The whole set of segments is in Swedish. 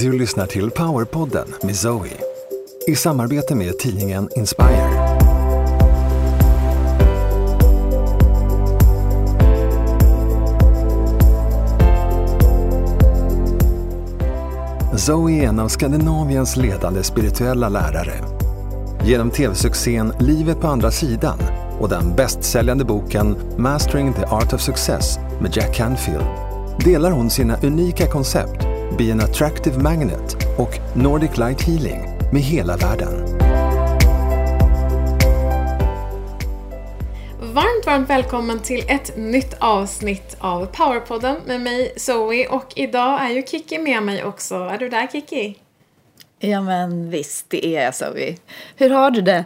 Du lyssnar till Powerpodden med Zoe. I samarbete med tidningen Inspire. Zoe är en av Skandinaviens ledande spirituella lärare. Genom tv-succén Livet på andra sidan och den bästsäljande boken Mastering the Art of Success med Jack Canfield delar hon sina unika koncept Be an Attractive Magnet och Nordic Light Healing med hela världen. Varmt, varmt välkommen till ett nytt avsnitt av Powerpodden med mig Zoe och idag är ju Kiki med mig också. Är du där Kiki? Ja men visst, det är jag Zoe. Hur har du det?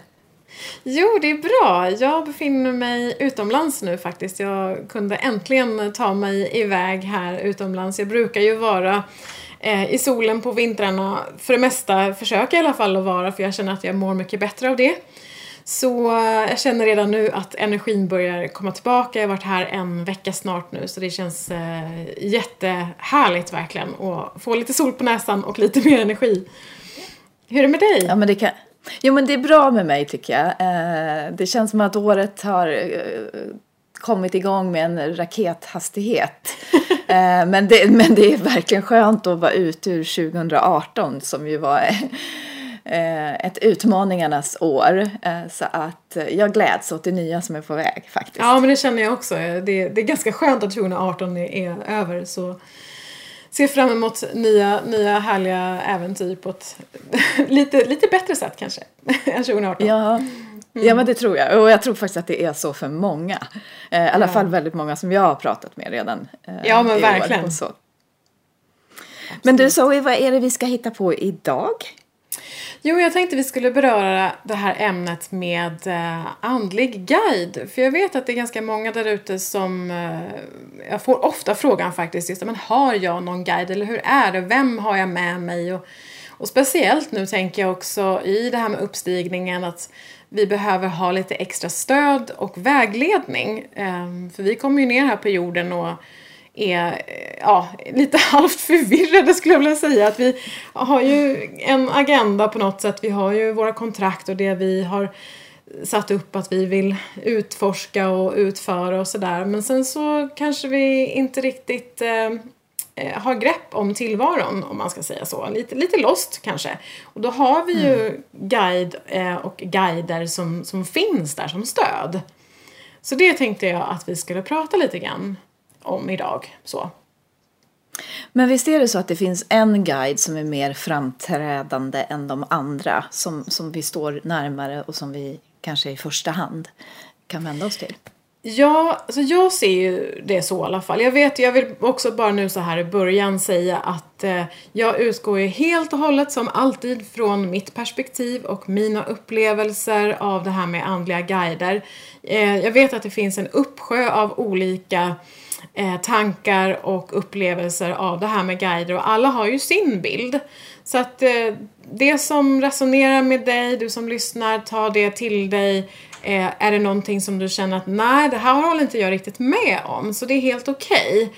Jo, det är bra. Jag befinner mig utomlands nu faktiskt. Jag kunde äntligen ta mig iväg här utomlands. Jag brukar ju vara eh, i solen på vintrarna. För det mesta försöker jag i alla fall att vara för jag känner att jag mår mycket bättre av det. Så eh, jag känner redan nu att energin börjar komma tillbaka. Jag har varit här en vecka snart nu så det känns eh, jättehärligt verkligen att få lite sol på näsan och lite mer energi. Hur är det med dig? Ja men det kan... Jo men det är bra med mig tycker jag. Eh, det känns som att året har eh, kommit igång med en rakethastighet. eh, men, det, men det är verkligen skönt att vara ute ur 2018 som ju var ett utmaningarnas år. Så att jag gläds åt det nya som är på väg faktiskt. Ja men det känner jag också. Det, det är ganska skönt att 2018 är, är över. Så ser fram emot nya, nya härliga äventyr på ett lite, lite bättre sätt kanske än 2018. Ja. Mm. Ja men det tror jag och jag tror faktiskt att det är så för många. Eh, I alla ja. fall väldigt många som jag har pratat med redan. Eh, ja men verkligen. Men du Zoe, vad är det vi ska hitta på idag? Jo, jag tänkte vi skulle beröra det här ämnet med eh, andlig guide. För jag vet att det är ganska många där ute som, eh, jag får ofta frågan faktiskt, just, men har jag någon guide eller hur är det? Vem har jag med mig? Och, och speciellt nu tänker jag också i det här med uppstigningen att vi behöver ha lite extra stöd och vägledning. Eh, för vi kommer ju ner här på jorden och är ja, lite halvt förvirrade skulle jag vilja säga. Att vi har ju en agenda på något sätt. Vi har ju våra kontrakt och det vi har satt upp att vi vill utforska och utföra och sådär. Men sen så kanske vi inte riktigt eh, eh, har grepp om tillvaron om man ska säga så. Lite, lite lost kanske. Och då har vi ju mm. guide eh, och guider som, som finns där som stöd. Så det tänkte jag att vi skulle prata lite grann om idag. Så. Men visst är det så att det finns en guide som är mer framträdande än de andra som, som vi står närmare och som vi kanske i första hand kan vända oss till? Ja, alltså jag ser ju det så i alla fall. Jag vet, jag vill också bara nu så här i början säga att eh, jag utgår ju helt och hållet som alltid från mitt perspektiv och mina upplevelser av det här med andliga guider. Eh, jag vet att det finns en uppsjö av olika eh, tankar och upplevelser av det här med guider och alla har ju sin bild. Så att eh, det som resonerar med dig, du som lyssnar, ta det till dig. Eh, är det någonting som du känner att nej, det här håller inte jag riktigt med om, så det är helt okej. Okay.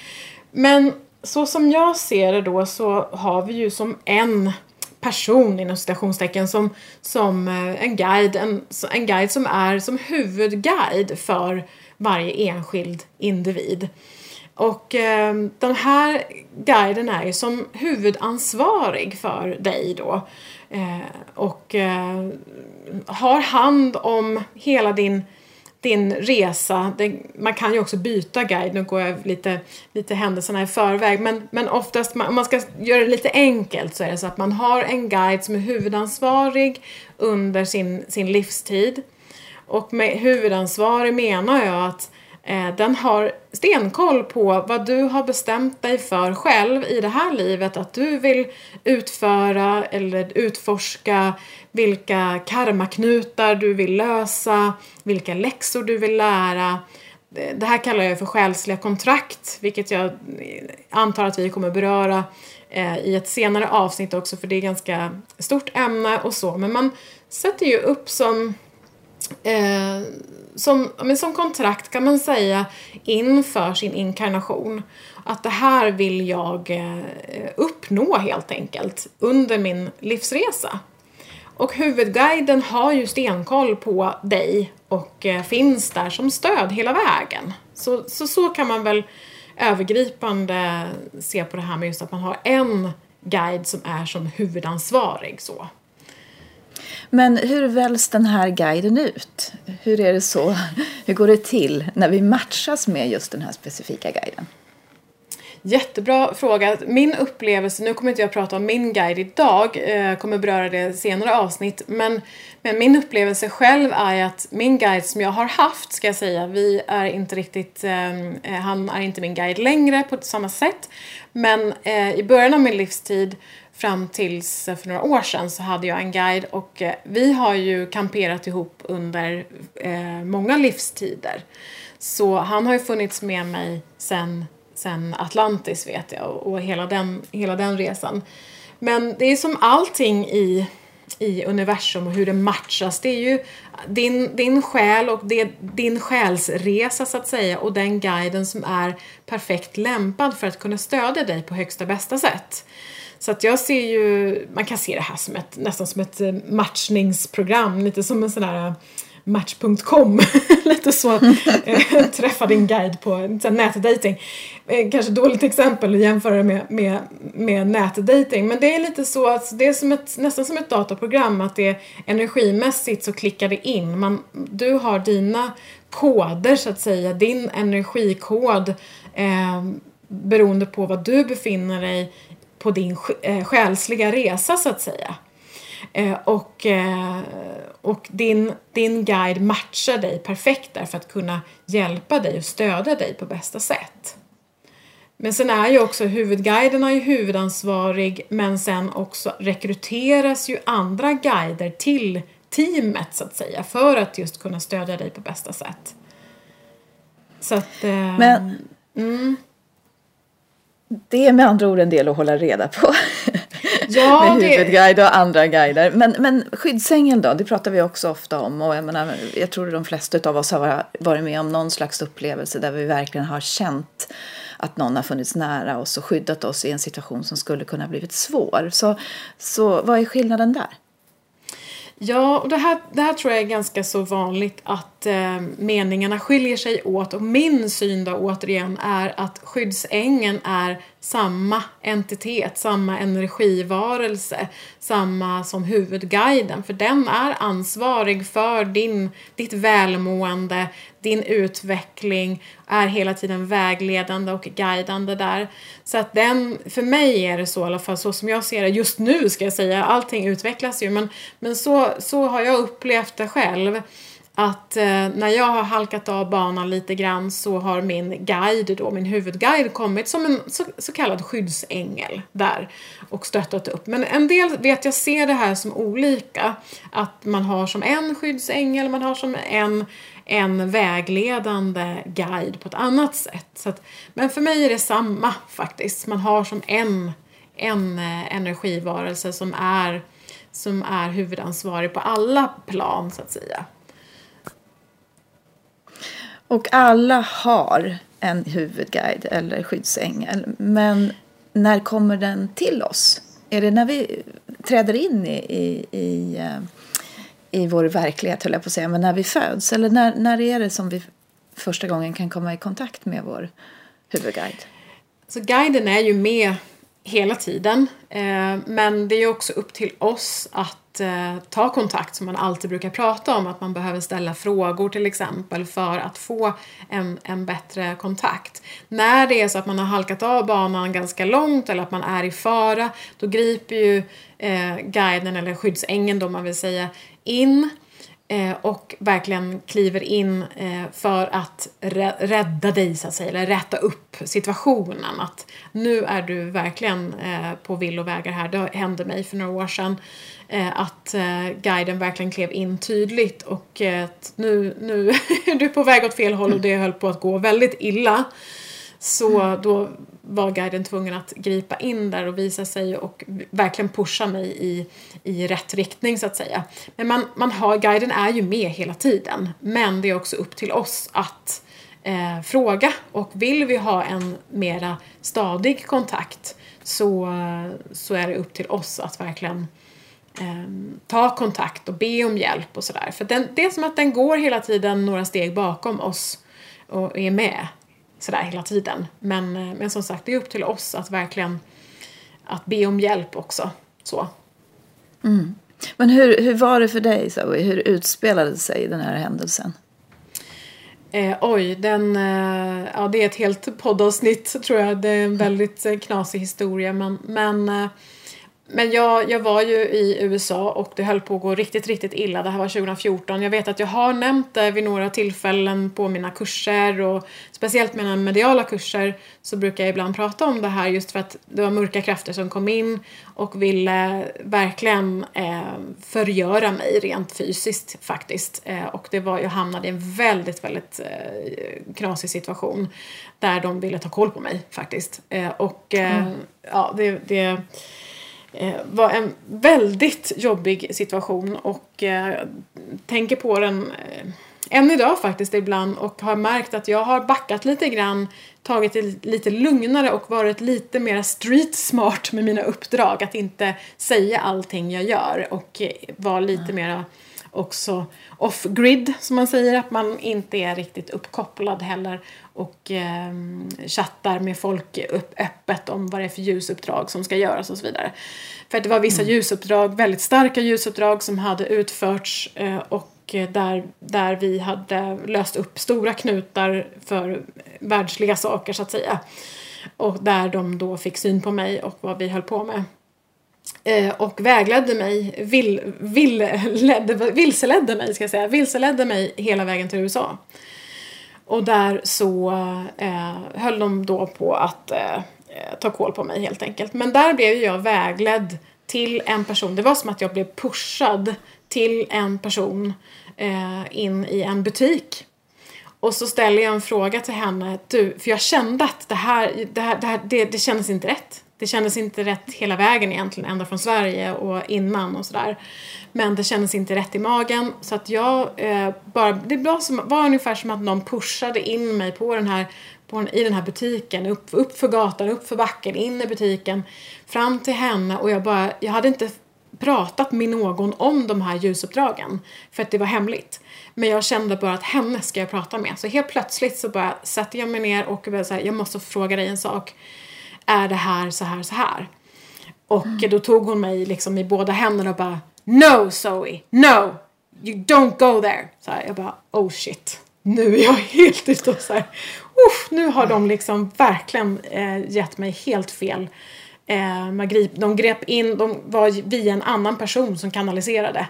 Men så som jag ser det då så har vi ju som en person inom citationstecken som, som eh, en guide, en, en guide som är som huvudguide för varje enskild individ. Och eh, den här guiden är ju som huvudansvarig för dig då. Eh, och eh, har hand om hela din, din resa. Det, man kan ju också byta guide, nu går jag lite, lite händelserna i förväg. Men, men oftast, om man ska göra det lite enkelt så är det så att man har en guide som är huvudansvarig under sin, sin livstid. Och med huvudansvarig menar jag att Eh, den har stenkoll på vad du har bestämt dig för själv i det här livet att du vill utföra eller utforska vilka karmaknutar du vill lösa, vilka läxor du vill lära. Det här kallar jag för själsliga kontrakt, vilket jag antar att vi kommer beröra eh, i ett senare avsnitt också för det är ganska stort ämne och så. Men man sätter ju upp som eh, som, men som kontrakt kan man säga inför sin inkarnation. Att det här vill jag eh, uppnå helt enkelt under min livsresa. Och huvudguiden har ju stenkoll på dig och eh, finns där som stöd hela vägen. Så, så, så kan man väl övergripande se på det här med just att man har en guide som är som huvudansvarig. Så. Men hur väljs den här guiden ut? Hur är det så? Hur går det till när vi matchas med just den här specifika guiden? Jättebra fråga. Min upplevelse, nu kommer inte jag prata om min guide idag, jag kommer beröra det senare avsnitt, men, men min upplevelse själv är att min guide som jag har haft, ska jag säga, vi är inte riktigt, eh, eh han är inte min guide längre på samma sätt, men eh, i början av min livstid fram tills eh, för några år sedan så hade jag en guide och eh, vi har ju kamperat ihop under eh, många livstider. Så han har ju funnits med mig sen sen Atlantis vet jag och, och hela, den, hela den resan. Men det är som allting i, i universum och hur det matchas. Det är ju din, din själ och det, din själsresa så att säga och den guiden som är perfekt lämpad för att kunna stödja dig på högsta bästa sätt. Så att jag ser ju, man kan se det här som ett, nästan som ett matchningsprogram, lite som en sån här Match.com. Lite så. Eh, träffa din guide på nätdating. Eh, kanske dåligt exempel att jämföra med, med, med nätdating. Men det är lite så att det är som ett, nästan som ett dataprogram. Att det energimässigt så klickar det in. Man, du har dina koder så att säga. Din energikod. Eh, beroende på vad du befinner dig på din eh, själsliga resa så att säga. Eh, och eh, och din, din guide matchar dig perfekt där för att kunna hjälpa dig och stödja dig på bästa sätt. Men sen är ju också huvudguiderna ju huvudansvarig men sen också rekryteras ju andra guider till teamet så att säga för att just kunna stödja dig på bästa sätt. Så att... Men mm. Det är med andra ord en del att hålla reda på. Ja, med huvudguide och andra guider. Men, men skyddsängeln då, det pratar vi också ofta om. Och jag, menar, jag tror de flesta av oss har varit med om någon slags upplevelse där vi verkligen har känt att någon har funnits nära oss och skyddat oss i en situation som skulle kunna blivit svår. Så, så vad är skillnaden där? Ja, och det här, det här tror jag är ganska så vanligt att eh, meningarna skiljer sig åt. Och min syn då återigen är att skyddsängeln är samma entitet, samma energivarelse, samma som huvudguiden. För den är ansvarig för din, ditt välmående, din utveckling, är hela tiden vägledande och guidande där. Så att den, för mig är det så i alla fall, så som jag ser det just nu ska jag säga, allting utvecklas ju, men, men så, så har jag upplevt det själv att eh, när jag har halkat av banan lite grann så har min guide då, min huvudguide kommit som en så, så, kallad skyddsängel där och stöttat upp. Men en del vet jag ser det här som olika. Att man har som en skyddsängel, man har som en, en vägledande guide på ett annat sätt. Så att, men för mig är det samma faktiskt. Man har som en, en eh, energivarelse som är, som är huvudansvarig på alla plan så att säga. Och alla har en huvudguide eller skyddsängel. Men när kommer den till oss? Är det när vi träder in i, i, i, eh, i vår verklighet, höll jag på att säga, men när vi föds? Eller när, när är det som vi första gången kan komma i kontakt med vår huvudguide? Så guiden är ju med hela tiden. Eh, men det är också upp till oss att eh, ta kontakt som man alltid brukar prata om, att man behöver ställa frågor till exempel för att få en, en bättre kontakt. När det är så att man har halkat av banan ganska långt eller att man är i fara, då griper ju eh, guiden eller skyddsängeln då man vill säga in och verkligen kliver in eh, för att rädda dig så att säga, eller rätta upp situationen. Att nu är du verkligen eh, på villovägar här. Det hände mig för några år sedan eh, att eh, guiden verkligen klev in tydligt och eh, nu, nu är du på väg åt fel håll och det höll på att gå väldigt illa. Så mm. då var guiden tvungen att gripa in där och visa sig och verkligen pusha mig i, i rätt riktning så att säga. Men man, man har, guiden är ju med hela tiden. Men det är också upp till oss att eh, fråga. Och vill vi ha en mera stadig kontakt så, så är det upp till oss att verkligen eh, ta kontakt och be om hjälp och sådär. För den, det är som att den går hela tiden några steg bakom oss och är med sådär hela tiden. Men, eh, men som sagt, det är upp till oss att verkligen att be om hjälp också. Så. Mm. Men hur, hur var det för dig, Zoe? Hur utspelade sig den här händelsen? Eh, oj, den, eh, ja, det är ett helt poddavsnitt tror jag. Det är en väldigt eh, knasig historia. Men, men eh, men jag, jag var ju i USA och det höll på att gå riktigt, riktigt illa. Det här var 2014. Jag vet att jag har nämnt det vid några tillfällen på mina kurser och speciellt mina mediala kurser så brukar jag ibland prata om det här just för att det var mörka krafter som kom in och ville verkligen eh, förgöra mig rent fysiskt faktiskt. Eh, och det var, jag hamnade i en väldigt, väldigt eh, knasig situation där de ville ta koll på mig faktiskt. Eh, och eh, mm. ja, det, det var en väldigt jobbig situation och eh, tänker på den eh, än idag faktiskt ibland och har märkt att jag har backat lite grann, tagit det lite lugnare och varit lite mer street smart med mina uppdrag. Att inte säga allting jag gör och eh, vara lite mm. mera också off-grid som man säger, att man inte är riktigt uppkopplad heller och eh, chattar med folk upp, öppet om vad det är för ljusuppdrag som ska göras och så vidare. För att det var vissa mm. ljusuppdrag, väldigt starka ljusuppdrag som hade utförts eh, och där, där vi hade löst upp stora knutar för världsliga saker så att säga. Och där de då fick syn på mig och vad vi höll på med. Eh, och vägledde mig, vill, vill, ledde, vilseledde mig ska jag säga, vilseledde mig hela vägen till USA. Och där så eh, höll de då på att eh, eh, ta koll på mig helt enkelt. Men där blev jag vägledd till en person, det var som att jag blev pushad till en person eh, in i en butik. Och så ställer jag en fråga till henne, du, för jag kände att det här, det, här, det, här, det, det kändes inte rätt. Det kändes inte rätt hela vägen egentligen, ända från Sverige och innan och sådär. Men det kändes inte rätt i magen så att jag eh, bara, det var, som, var ungefär som att någon pushade in mig på den här, på en, i den här butiken, upp, upp för gatan, upp för backen, in i butiken, fram till henne och jag bara, jag hade inte pratat med någon om de här ljusuppdragen för att det var hemligt. Men jag kände bara att henne ska jag prata med. Så helt plötsligt så bara sätter jag mig ner och bara så här, jag måste fråga dig en sak är det här så här så här? Och mm. då tog hon mig liksom i båda händerna och bara No Zoe, no! You don't go there! Så här, jag bara oh shit. Nu är jag helt ute och så här, uff, nu har de liksom verkligen eh, gett mig helt fel. Eh, de grep in, de var via en annan person som kanaliserade.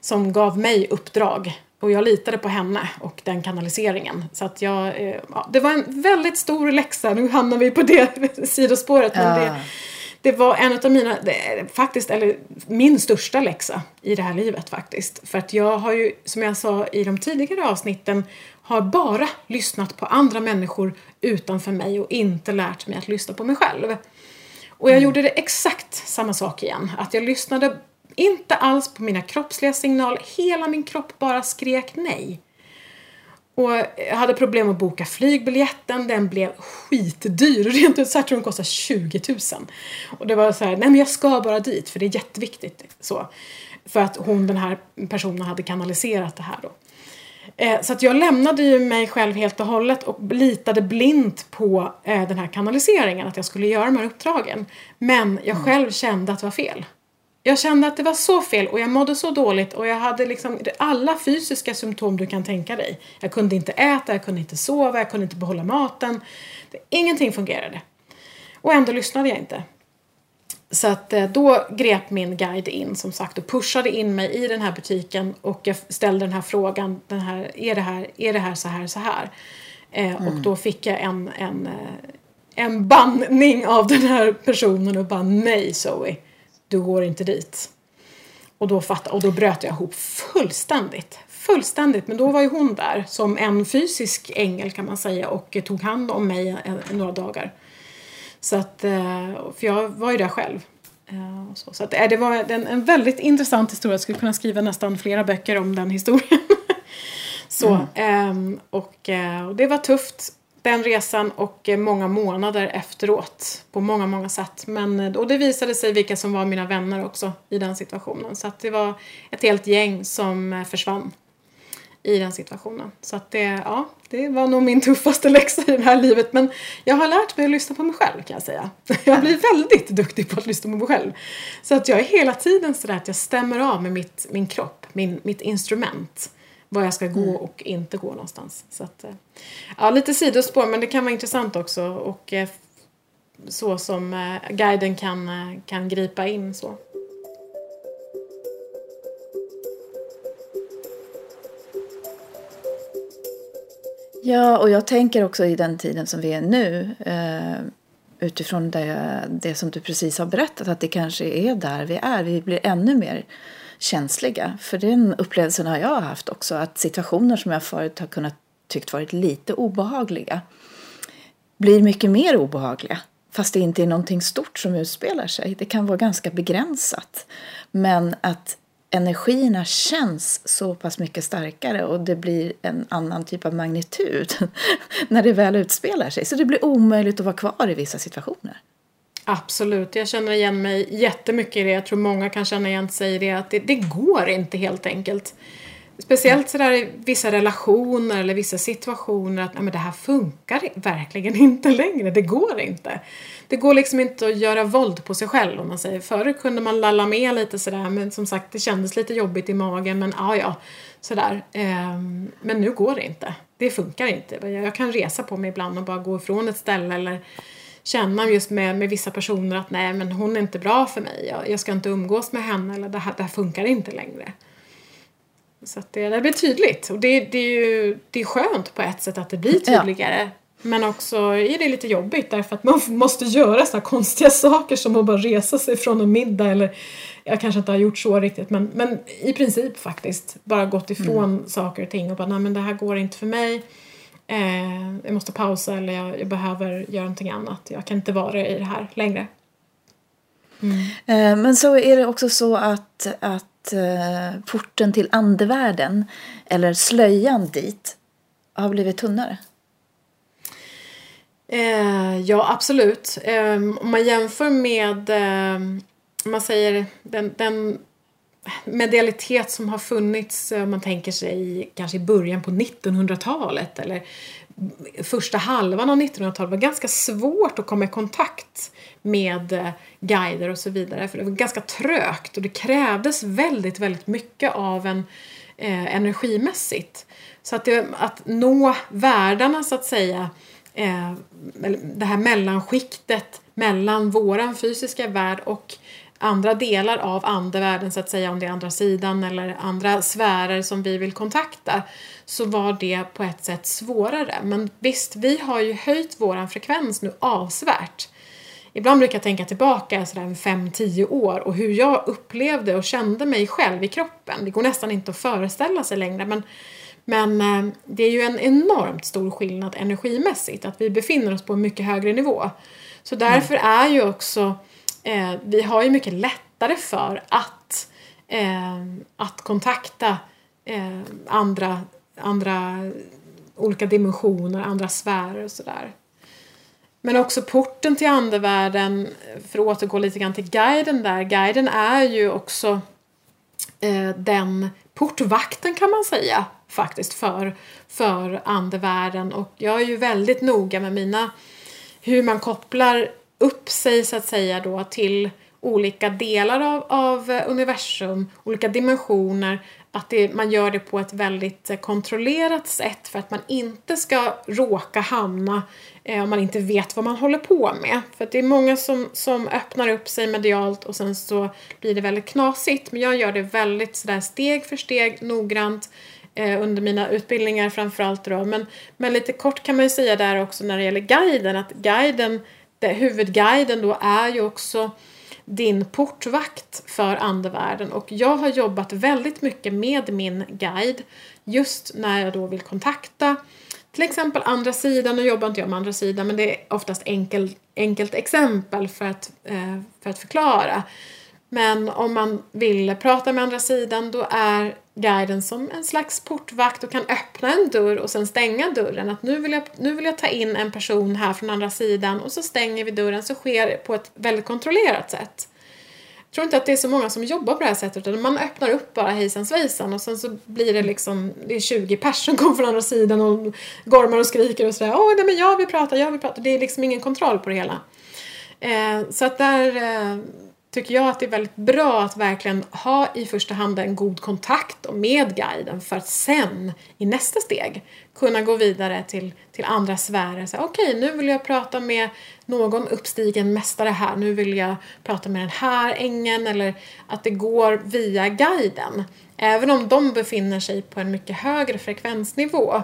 Som gav mig uppdrag och jag litade på henne och den kanaliseringen. Så att jag, eh, ja, det var en väldigt stor läxa. Nu hamnar vi på det sidospåret. Men det, det var en av mina, det, faktiskt, eller min största läxa i det här livet faktiskt. För att jag har ju, som jag sa i de tidigare avsnitten, har bara lyssnat på andra människor utanför mig och inte lärt mig att lyssna på mig själv. Och jag mm. gjorde det exakt samma sak igen. Att jag lyssnade inte alls på mina kroppsliga signaler. Hela min kropp bara skrek nej. Och jag hade problem att boka flygbiljetten. Den blev skitdyr. Rent ut sagt tror den kostade 20 000. Och det var så här, nej men jag ska bara dit för det är jätteviktigt. Så. För att hon, den här personen, hade kanaliserat det här då. Eh, så att jag lämnade ju mig själv helt och hållet och litade blint på eh, den här kanaliseringen, att jag skulle göra de här uppdragen. Men jag mm. själv kände att det var fel. Jag kände att det var så fel och jag mådde så dåligt och jag hade liksom alla fysiska symptom du kan tänka dig. Jag kunde inte äta, jag kunde inte sova, jag kunde inte behålla maten. Ingenting fungerade. Och ändå lyssnade jag inte. Så att eh, då grep min guide in som sagt och pushade in mig i den här butiken och jag ställde den här frågan, den här, är, det här, är det här så här så här? Eh, mm. Och då fick jag en, en, eh, en banning av den här personen och bara nej Zoe du går inte dit. Och då, fatt, och då bröt jag ihop fullständigt. fullständigt. Men då var ju hon där som en fysisk ängel kan man säga och tog hand om mig eh, några dagar. Så att, eh, för jag var ju där själv. Eh, så, så att, det var en, en väldigt intressant historia. Jag skulle kunna skriva nästan flera böcker om den historien. så, mm. Ehm, och, och det var tufft den resan och eh, många månader efteråt på många, många sätt. Men, eh, och det visade sig vilka som var mina vänner också i den situationen. Så att det var ett helt gäng som eh, försvann i den situationen. Så att det, ja, det var nog min tuffaste läxa i det här livet. Men jag har lärt mig att lyssna på mig själv kan jag säga. Jag blir väldigt duktig på att lyssna på mig själv. Så att jag är hela tiden sådär att jag stämmer av med mitt, min kropp, min, mitt instrument var jag ska gå mm. och inte gå någonstans. Så att, eh, ja, lite sidospår men det kan vara intressant också och eh, så som eh, guiden kan, kan gripa in så. Ja, och jag tänker också i den tiden som vi är nu utifrån det, det som du precis har berättat att det kanske är där vi är. Vi blir ännu mer känsliga. För den upplevelsen har jag haft också. Att situationer som jag förut har kunnat tyckt varit lite obehagliga blir mycket mer obehagliga. Fast det inte är någonting stort som utspelar sig. Det kan vara ganska begränsat. Men att energierna känns så pass mycket starkare och det blir en annan typ av magnitud när det väl utspelar sig. Så det blir omöjligt att vara kvar i vissa situationer. Absolut, jag känner igen mig jättemycket i det. Jag tror många kan känna igen sig i det. Att det, det går inte helt enkelt. Speciellt sådär i vissa relationer eller vissa situationer att nej, men det här funkar verkligen inte längre. Det går inte. Det går liksom inte att göra våld på sig själv om man säger. Förr kunde man lalla med lite sådär men som sagt det kändes lite jobbigt i magen men ja ja. Sådär. Ehm, men nu går det inte. Det funkar inte. Jag kan resa på mig ibland och bara gå ifrån ett ställe eller känna just med, med vissa personer att nej men hon är inte bra för mig, jag, jag ska inte umgås med henne eller det här, det här funkar inte längre. Så att det, det blir tydligt och det, det är ju det är skönt på ett sätt att det blir tydligare. Ja. Men också är det lite jobbigt därför att man måste göra sådana konstiga saker som att bara resa sig från en middag eller jag kanske inte har gjort så riktigt men, men i princip faktiskt bara gått ifrån mm. saker och ting och bara nej men det här går inte för mig eh, jag måste pausa eller jag, jag, behöver göra någonting annat. Jag kan inte vara i det här längre. Mm. Eh, men så är det också så att, att eh, porten till andevärlden eller slöjan dit har blivit tunnare. Eh, ja, absolut. Om man jämför med, eh, man säger den, den medialitet som har funnits om man tänker sig kanske i början på 1900-talet eller första halvan av 1900-talet var ganska svårt att komma i kontakt med eh, guider och så vidare för det var ganska trögt och det krävdes väldigt, väldigt mycket av en eh, energimässigt. Så att, det, att nå världarna så att säga, eh, det här mellanskiktet mellan våran fysiska värld och andra delar av andevärlden så att säga, om det är andra sidan eller andra sfärer som vi vill kontakta, så var det på ett sätt svårare. Men visst, vi har ju höjt våran frekvens nu avsevärt. Ibland brukar jag tänka tillbaka sådär 5-10 år och hur jag upplevde och kände mig själv i kroppen. Det går nästan inte att föreställa sig längre men, men eh, det är ju en enormt stor skillnad energimässigt att vi befinner oss på en mycket högre nivå. Så därför mm. är ju också eh, vi har ju mycket lättare för att, eh, att kontakta eh, andra, andra olika dimensioner, andra sfärer och sådär. Men också porten till andevärlden, för att återgå lite grann till guiden där, guiden är ju också eh, den portvakten kan man säga faktiskt för, för andevärlden och jag är ju väldigt noga med mina hur man kopplar upp sig så att säga då till olika delar av, av universum, olika dimensioner, att det, man gör det på ett väldigt eh, kontrollerat sätt för att man inte ska råka hamna eh, om man inte vet vad man håller på med. För att det är många som, som öppnar upp sig medialt och sen så blir det väldigt knasigt. Men jag gör det väldigt sådär steg för steg, noggrant eh, under mina utbildningar framförallt då. Men, men lite kort kan man ju säga där också när det gäller guiden att guiden huvudguiden då är ju också din portvakt för andevärlden och jag har jobbat väldigt mycket med min guide just när jag då vill kontakta till exempel andra sidan, nu jobbar inte jag med andra sidan men det är oftast enkel, enkelt exempel för att, eh, för att förklara. Men om man vill prata med andra sidan då är guiden som en slags portvakt och kan öppna en dörr och sen stänga dörren. Att nu vill, jag, nu vill jag ta in en person här från andra sidan och så stänger vi dörren så sker det på ett väldigt kontrollerat sätt. Jag tror inte att det är så många som jobbar på det här sättet utan man öppnar upp bara hejsan svejsan och sen så blir det liksom, det är 20 personer som kommer från andra sidan och gormar och skriker och sådär. Åh, nej men jag vill prata, jag vill prata. Det är liksom ingen kontroll på det hela. Eh, så att där eh, tycker jag att det är väldigt bra att verkligen ha i första hand en god kontakt med guiden för att sen i nästa steg kunna gå vidare till, till andra sfärer. Okej, okay, nu vill jag prata med någon uppstigen mästare här, nu vill jag prata med den här ängeln eller att det går via guiden. Även om de befinner sig på en mycket högre frekvensnivå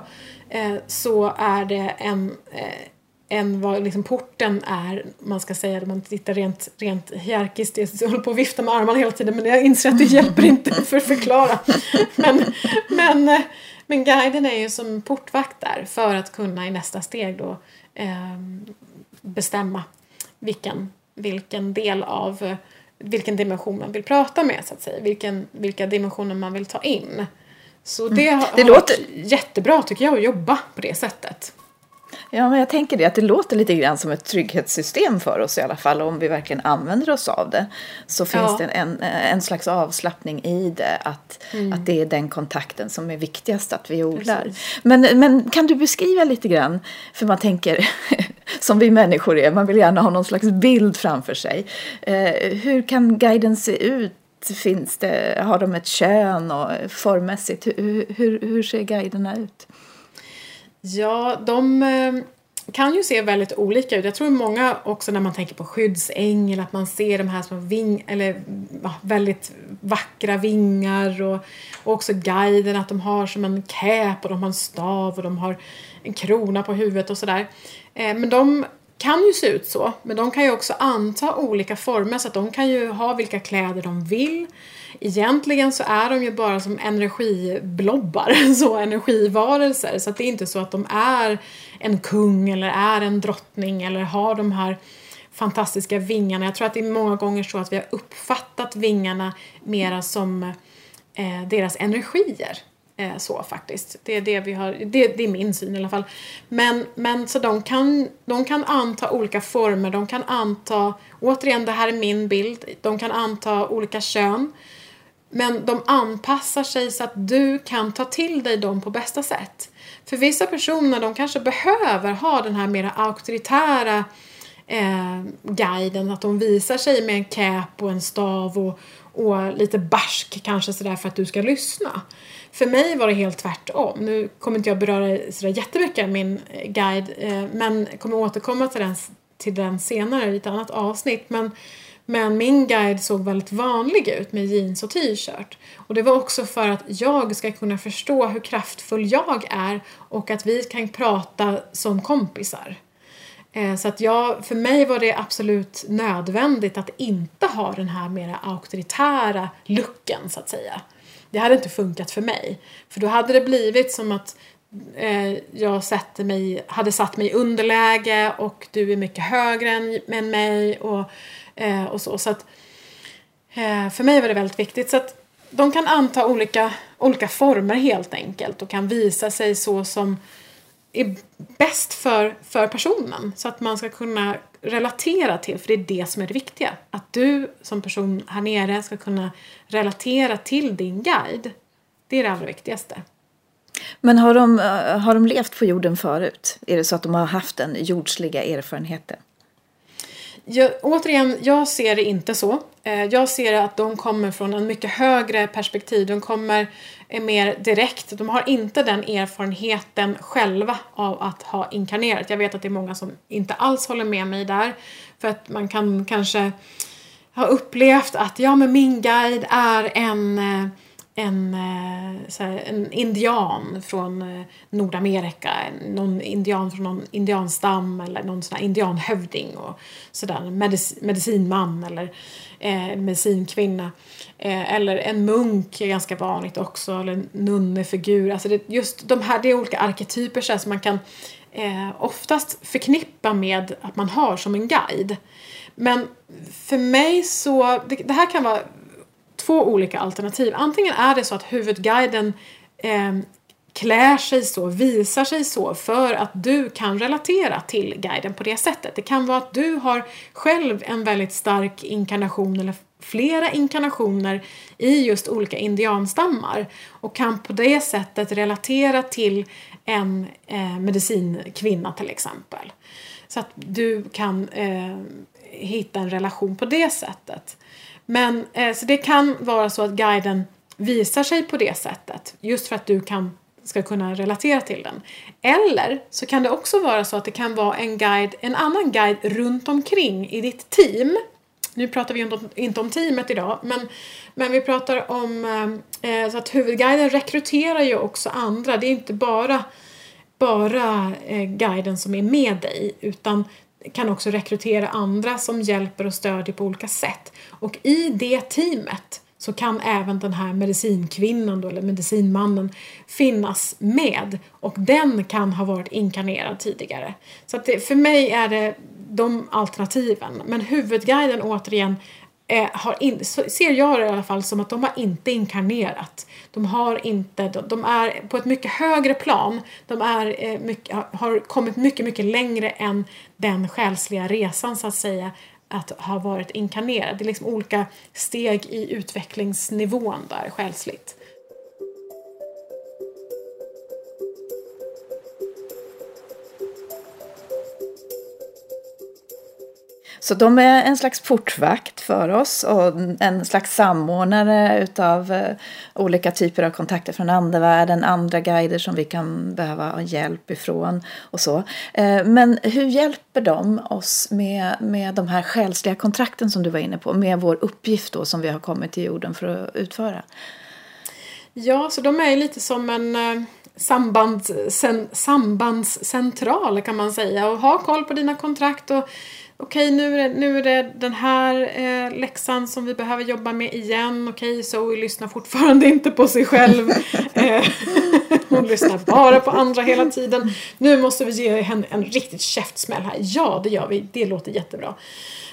eh, så är det en eh, än vad liksom porten är, man ska säga, man tittar rent, rent hierarkiskt. Jag håller på att vifta med armarna hela tiden men jag inser att det hjälper inte för att förklara. Men, men, men guiden är ju som portvakt där för att kunna i nästa steg då eh, bestämma vilken, vilken del av vilken dimension man vill prata med så att säga, vilken, vilka dimensioner man vill ta in. Så det, mm. det har låter... varit jättebra tycker jag att jobba på det sättet. Ja, men jag tänker det att det låter lite grann som ett trygghetssystem för oss i alla fall. Om vi verkligen använder oss av det så finns ja. det en, en slags avslappning i det. Att, mm. att det är den kontakten som är viktigast att vi odlar. Men, men kan du beskriva lite grann, för man tänker som vi människor är, man vill gärna ha någon slags bild framför sig. Eh, hur kan guiden se ut? Finns det, har de ett kön och formmässigt? Hur, hur, hur ser guiderna ut? Ja, de eh, kan ju se väldigt olika ut. Jag tror många också när man tänker på skyddsängel att man ser de här små ving, eller ja, väldigt vackra vingar och, och också guiden att de har som en cap och de har en stav och de har en krona på huvudet och sådär. Eh, men de kan ju se ut så, men de kan ju också anta olika former så att de kan ju ha vilka kläder de vill. Egentligen så är de ju bara som energiblobbar, så energivarelser. Så att det är inte så att de är en kung eller är en drottning eller har de här fantastiska vingarna. Jag tror att det är många gånger så att vi har uppfattat vingarna mera som eh, deras energier. Eh, så faktiskt. Det är, det, vi har, det, det, är min syn i alla fall. Men, men så de kan, de kan anta olika former, de kan anta, återigen det här är min bild, de kan anta olika kön. Men de anpassar sig så att du kan ta till dig dem på bästa sätt. För vissa personer de kanske behöver ha den här mer auktoritära eh, guiden, att de visar sig med en cap och en stav och, och lite barsk kanske sådär för att du ska lyssna. För mig var det helt tvärtom. Nu kommer inte jag beröra sådär jättemycket min eh, guide eh, men kommer återkomma till den, till den senare i ett annat avsnitt. Men men min guide såg väldigt vanlig ut med jeans och t-shirt. Och det var också för att jag ska kunna förstå hur kraftfull jag är och att vi kan prata som kompisar. Eh, så att jag, för mig var det absolut nödvändigt att inte ha den här mera auktoritära looken så att säga. Det hade inte funkat för mig. För då hade det blivit som att eh, jag sätter mig, hade satt mig i underläge och du är mycket högre än, än mig och Eh, och så. så att, eh, för mig var det väldigt viktigt. Så att de kan anta olika, olika former helt enkelt och kan visa sig så som är bäst för, för personen. Så att man ska kunna relatera till, för det är det som är det viktiga. Att du som person här nere ska kunna relatera till din guide. Det är det allra viktigaste. Men har de, eh, har de levt på jorden förut? Är det så att de har haft den jordsliga erfarenheten? Jag, återigen, jag ser det inte så. Eh, jag ser att de kommer från en mycket högre perspektiv. De kommer eh, mer direkt. De har inte den erfarenheten själva av att ha inkarnerat. Jag vet att det är många som inte alls håller med mig där. För att man kan kanske ha upplevt att ja, men min guide är en eh, en, eh, här, en indian från eh, Nordamerika, någon indian från någon indianstam eller någon sån här indianhövding och sådär, medic medicinman eller eh, medicinkvinna. Eh, eller en munk är ganska vanligt också, eller en nunnefigur. Alltså det, just de här, det är olika arketyper så som man kan eh, oftast förknippa med att man har som en guide. Men för mig så, det, det här kan vara två olika alternativ. Antingen är det så att huvudguiden eh, klär sig så, visar sig så för att du kan relatera till guiden på det sättet. Det kan vara att du har själv en väldigt stark inkarnation eller flera inkarnationer i just olika indianstammar och kan på det sättet relatera till en eh, medicinkvinna till exempel. Så att du kan eh, hitta en relation på det sättet. Men eh, så det kan vara så att guiden visar sig på det sättet just för att du kan, ska kunna relatera till den. Eller så kan det också vara så att det kan vara en guide, en annan guide runt omkring i ditt team. Nu pratar vi inte om teamet idag men, men vi pratar om eh, eh, så att huvudguiden rekryterar ju också andra. Det är inte bara bara eh, guiden som är med dig utan kan också rekrytera andra som hjälper och stödjer på olika sätt. Och i det teamet så kan även den här medicinkvinnan då, eller medicinmannen finnas med och den kan ha varit inkarnerad tidigare. Så att det, för mig är det de alternativen. Men huvudguiden återigen eh, har in, ser jag det i alla fall som att de har inte inkarnerat. De har inte, de, de är på ett mycket högre plan. De är, eh, mycket, har kommit mycket, mycket längre än den själsliga resan så att säga att ha varit inkarnerad. Det är liksom olika steg i utvecklingsnivån där själsligt. Så de är en slags portvakt för oss och en slags samordnare utav eh, olika typer av kontakter från andevärlden, andra guider som vi kan behöva ha hjälp ifrån och så. Eh, men hur hjälper de oss med, med de här själsliga kontrakten som du var inne på, med vår uppgift då som vi har kommit till jorden för att utföra? Ja, så de är lite som en eh, sambands, sambandscentral kan man säga och ha koll på dina kontrakt och okej nu, är det, nu är det den här eh, läxan som vi behöver jobba med igen. Okej, Zoe lyssnar fortfarande inte på sig själv. eh, hon lyssnar bara på andra hela tiden. Nu måste vi ge henne en riktigt käftsmäll här. Ja, det gör vi. Det låter jättebra.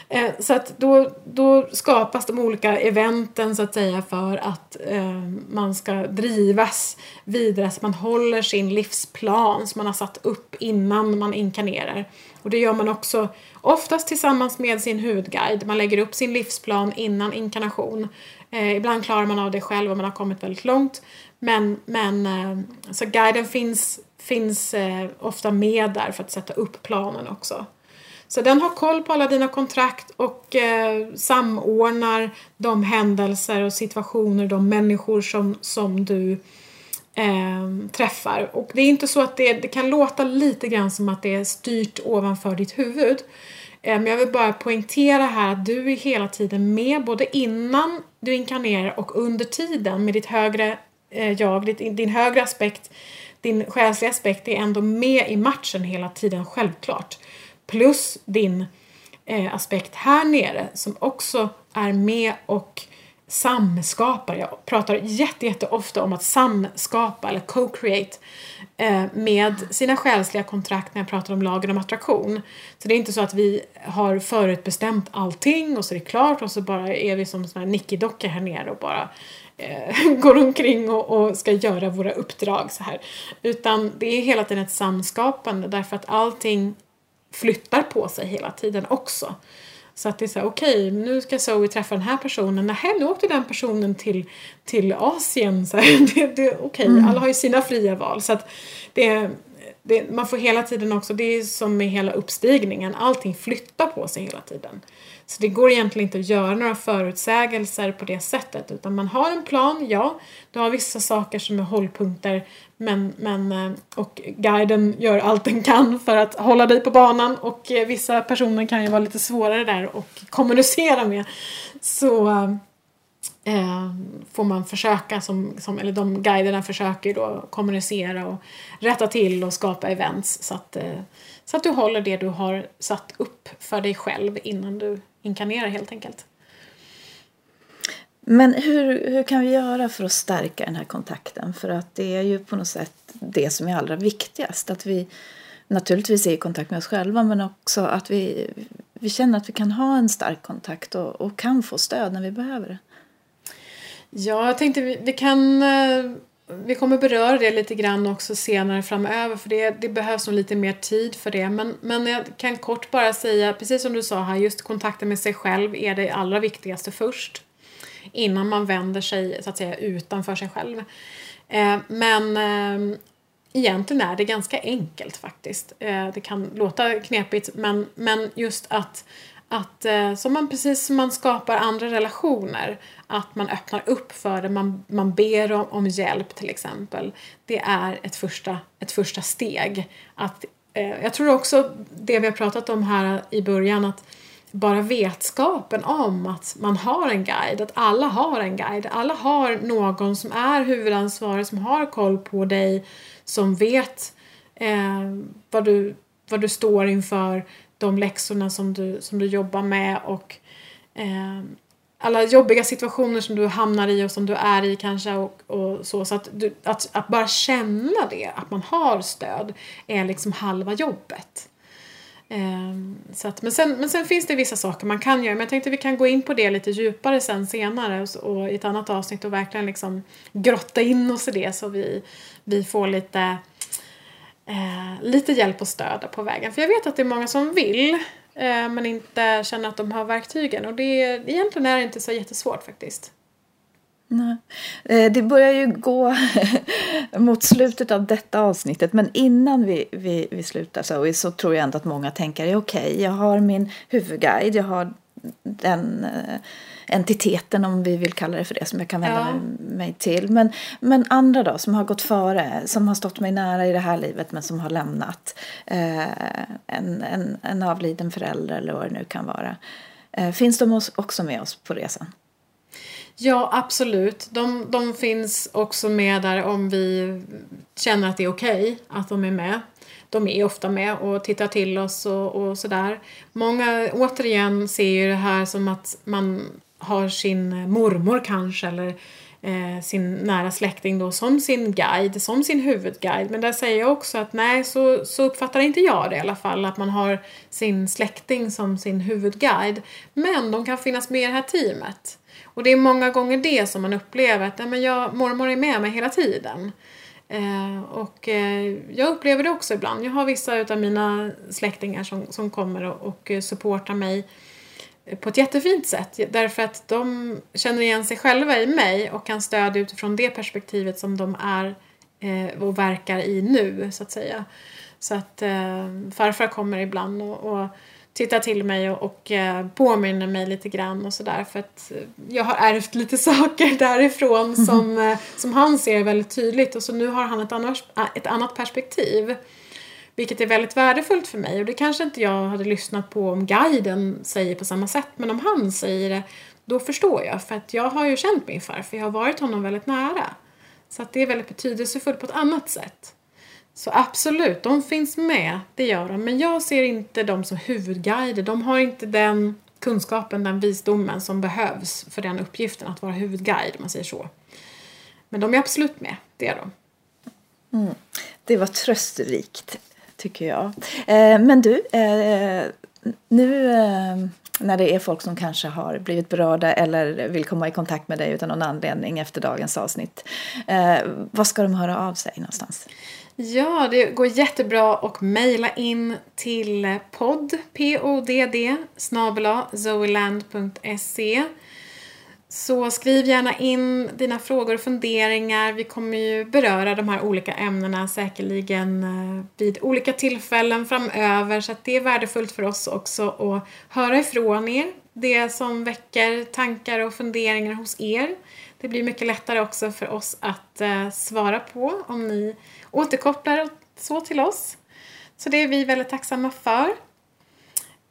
Eh, så att då, då skapas de olika eventen så att säga för att eh, man ska drivas vidare, så att man håller sin livsplan som man har satt upp innan man inkarnerar. Och det gör man också oftast tillsammans med sin huvudguide. Man lägger upp sin livsplan innan inkarnation. Eh, ibland klarar man av det själv om man har kommit väldigt långt. Men, men eh, så guiden finns, finns eh, ofta med där för att sätta upp planen också. Så den har koll på alla dina kontrakt och eh, samordnar de händelser och situationer, de människor som, som du eh, träffar. Och det är inte så att det, det kan låta lite grann som att det är styrt ovanför ditt huvud. Eh, men jag vill bara poängtera här att du är hela tiden med både innan du inkarnerar och under tiden med ditt högre eh, jag, ditt, din högre aspekt, din själsliga aspekt är ändå med i matchen hela tiden, självklart. Plus din eh, aspekt här nere som också är med och samskapar. Jag pratar jätte, jätte ofta om att samskapa eller co-create eh, med sina själsliga kontrakt när jag pratar om lagen om attraktion. Så det är inte så att vi har förutbestämt allting och så är det klart och så bara är vi som såna här Nicky-dockor här nere och bara eh, går omkring och, och, ska göra våra uppdrag så här. Utan det är hela tiden ett samskapande därför att allting flyttar på sig hela tiden också. Så att det är så okej, okay, nu ska Zoe träffa den här personen. Nej, nu åkte den personen till, till Asien. Så det, det, okej, okay, mm. alla har ju sina fria val. Så att det, det, man får hela tiden också, det är som med hela uppstigningen, allting flyttar på sig hela tiden. Så det går egentligen inte att göra några förutsägelser på det sättet utan man har en plan, ja, du har vissa saker som är hållpunkter men, men, eh, och guiden gör allt den kan för att hålla dig på banan och eh, vissa personer kan ju vara lite svårare där och kommunicera med. Så, eh, eh, får man försöka, som, som, eller de guiderna försöker då kommunicera och rätta till och skapa events så att, eh, så att du håller det du har satt upp för dig själv innan du inkarnerar helt enkelt. Men hur, hur kan vi göra för att stärka den här kontakten? För att det är ju på något sätt det som är allra viktigast. Att vi naturligtvis är i kontakt med oss själva men också att vi, vi känner att vi kan ha en stark kontakt och, och kan få stöd när vi behöver det. Ja, jag tänkte vi, vi kan eh, vi kommer beröra det lite grann också senare framöver för det, det behövs nog lite mer tid för det. Men, men jag kan kort bara säga, precis som du sa här, just kontakten med sig själv är det allra viktigaste först. Innan man vänder sig så att säga utanför sig själv. Eh, men eh, egentligen är det ganska enkelt faktiskt. Eh, det kan låta knepigt men, men just att, att eh, som man, precis som man skapar andra relationer, att man öppnar upp för det, man, man ber om, om hjälp till exempel. Det är ett första, ett första steg. Att, eh, jag tror också det vi har pratat om här i början att bara vetskapen om att man har en guide, att alla har en guide, alla har någon som är huvudansvarig, som har koll på dig, som vet eh, vad, du, vad du står inför, de läxorna som du, som du jobbar med och eh, alla jobbiga situationer som du hamnar i och som du är i kanske och, och så. Så att, du, att, att bara känna det, att man har stöd, är liksom halva jobbet. Um, så att, men, sen, men sen finns det vissa saker man kan göra. Men jag tänkte vi kan gå in på det lite djupare sen senare och, och i ett annat avsnitt och verkligen liksom grotta in oss i det så vi, vi får lite, eh, lite hjälp och stöd på vägen. För jag vet att det är många som vill eh, men inte känner att de har verktygen och det, egentligen är det inte så jättesvårt faktiskt. Nej. Eh, det börjar ju gå mot slutet av detta avsnittet men innan vi, vi, vi slutar så, så tror jag ändå att många tänker okej, okay, jag har min huvudguide, jag har den eh, entiteten om vi vill kalla det för det som jag kan vända ja. mig till. Men, men andra då som har gått före, som har stått mig nära i det här livet men som har lämnat eh, en, en, en avliden förälder eller vad det nu kan vara. Eh, finns de också med oss på resan? Ja, absolut. De, de finns också med där om vi känner att det är okej okay att de är med. De är ofta med och tittar till oss och, och sådär. Många, återigen, ser ju det här som att man har sin eh, mormor kanske eller eh, sin nära släkting då som sin guide, som sin huvudguide. Men där säger jag också att nej, så, så uppfattar inte jag det i alla fall, att man har sin släkting som sin huvudguide. Men de kan finnas med i det här teamet. Och det är många gånger det som man upplever att men jag, mormor är med mig hela tiden. Eh, och eh, jag upplever det också ibland. Jag har vissa av mina släktingar som, som kommer och, och supportar mig på ett jättefint sätt därför att de känner igen sig själva i mig och kan stödja utifrån det perspektivet som de är eh, och verkar i nu så att säga. Så att eh, farfar kommer ibland och, och tittar till mig och, och eh, påminner mig lite grann och sådär för att jag har ärvt lite saker därifrån mm. som, som han ser väldigt tydligt och så nu har han ett ett annat perspektiv. Vilket är väldigt värdefullt för mig och det kanske inte jag hade lyssnat på om guiden säger på samma sätt men om han säger det då förstår jag för att jag har ju känt min farfar, jag har varit honom väldigt nära. Så att det är väldigt betydelsefullt på ett annat sätt. Så absolut, de finns med, det gör de. Men jag ser inte dem som huvudguider. De har inte den kunskapen, den visdomen som behövs för den uppgiften att vara huvudguide, om man säger så. Men de är absolut med, det är de. Mm. Det var trösterikt, tycker jag. Eh, men du, eh, nu eh, när det är folk som kanske har blivit berörda eller vill komma i kontakt med dig utan någon anledning efter dagens avsnitt. Eh, vad ska de höra av sig någonstans? Ja, det går jättebra att mejla in till podd, p-o-d-d, snabela zoeland.se. Så skriv gärna in dina frågor och funderingar. Vi kommer ju beröra de här olika ämnena säkerligen eh, vid olika tillfällen framöver så att det är värdefullt för oss också att höra ifrån er. Det som väcker tankar och funderingar hos er. Det blir mycket lättare också för oss att eh, svara på om ni återkopplar så till oss. Så det är vi väldigt tacksamma för.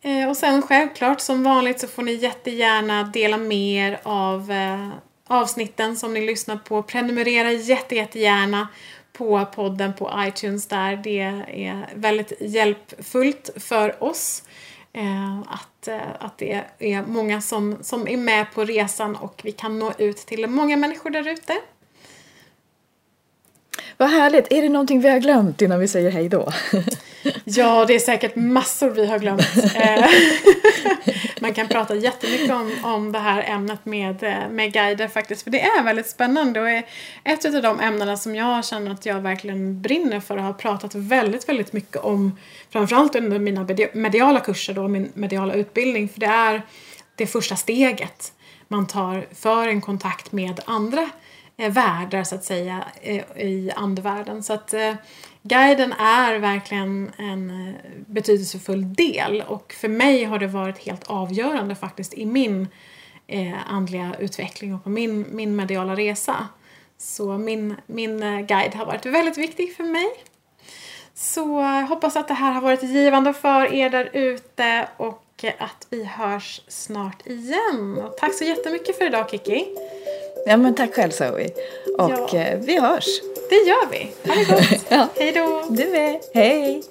Eh, och sen självklart som vanligt så får ni jättegärna dela med er av eh, avsnitten som ni lyssnar på. Prenumerera jätte, jättegärna på podden på iTunes där. Det är väldigt hjälpfullt för oss. Eh, att, att det är många som, som är med på resan och vi kan nå ut till många människor där ute. Vad härligt. Är det någonting vi har glömt innan vi säger hej då? Ja, det är säkert massor vi har glömt. Eh, man kan prata jättemycket om, om det här ämnet med, eh, med guider faktiskt. För det är väldigt spännande och är ett av de ämnena som jag känner att jag verkligen brinner för och har pratat väldigt, väldigt mycket om. Framförallt under mina mediala kurser då, min mediala utbildning. För det är det första steget man tar för en kontakt med andra Eh, världar så att säga eh, i andevärlden. Så att eh, guiden är verkligen en betydelsefull del och för mig har det varit helt avgörande faktiskt i min andliga utveckling och på min, min mediala resa. Så min, min guide har varit väldigt viktig för mig. Så jag hoppas att det här har varit givande för er där ute och att vi hörs snart igen. Och tack så jättemycket för idag Kiki. Ja men tack själv Zoe. Och ja. vi hörs. Det gör vi. Ha det gott. ja. Hej då. Du med. Hej.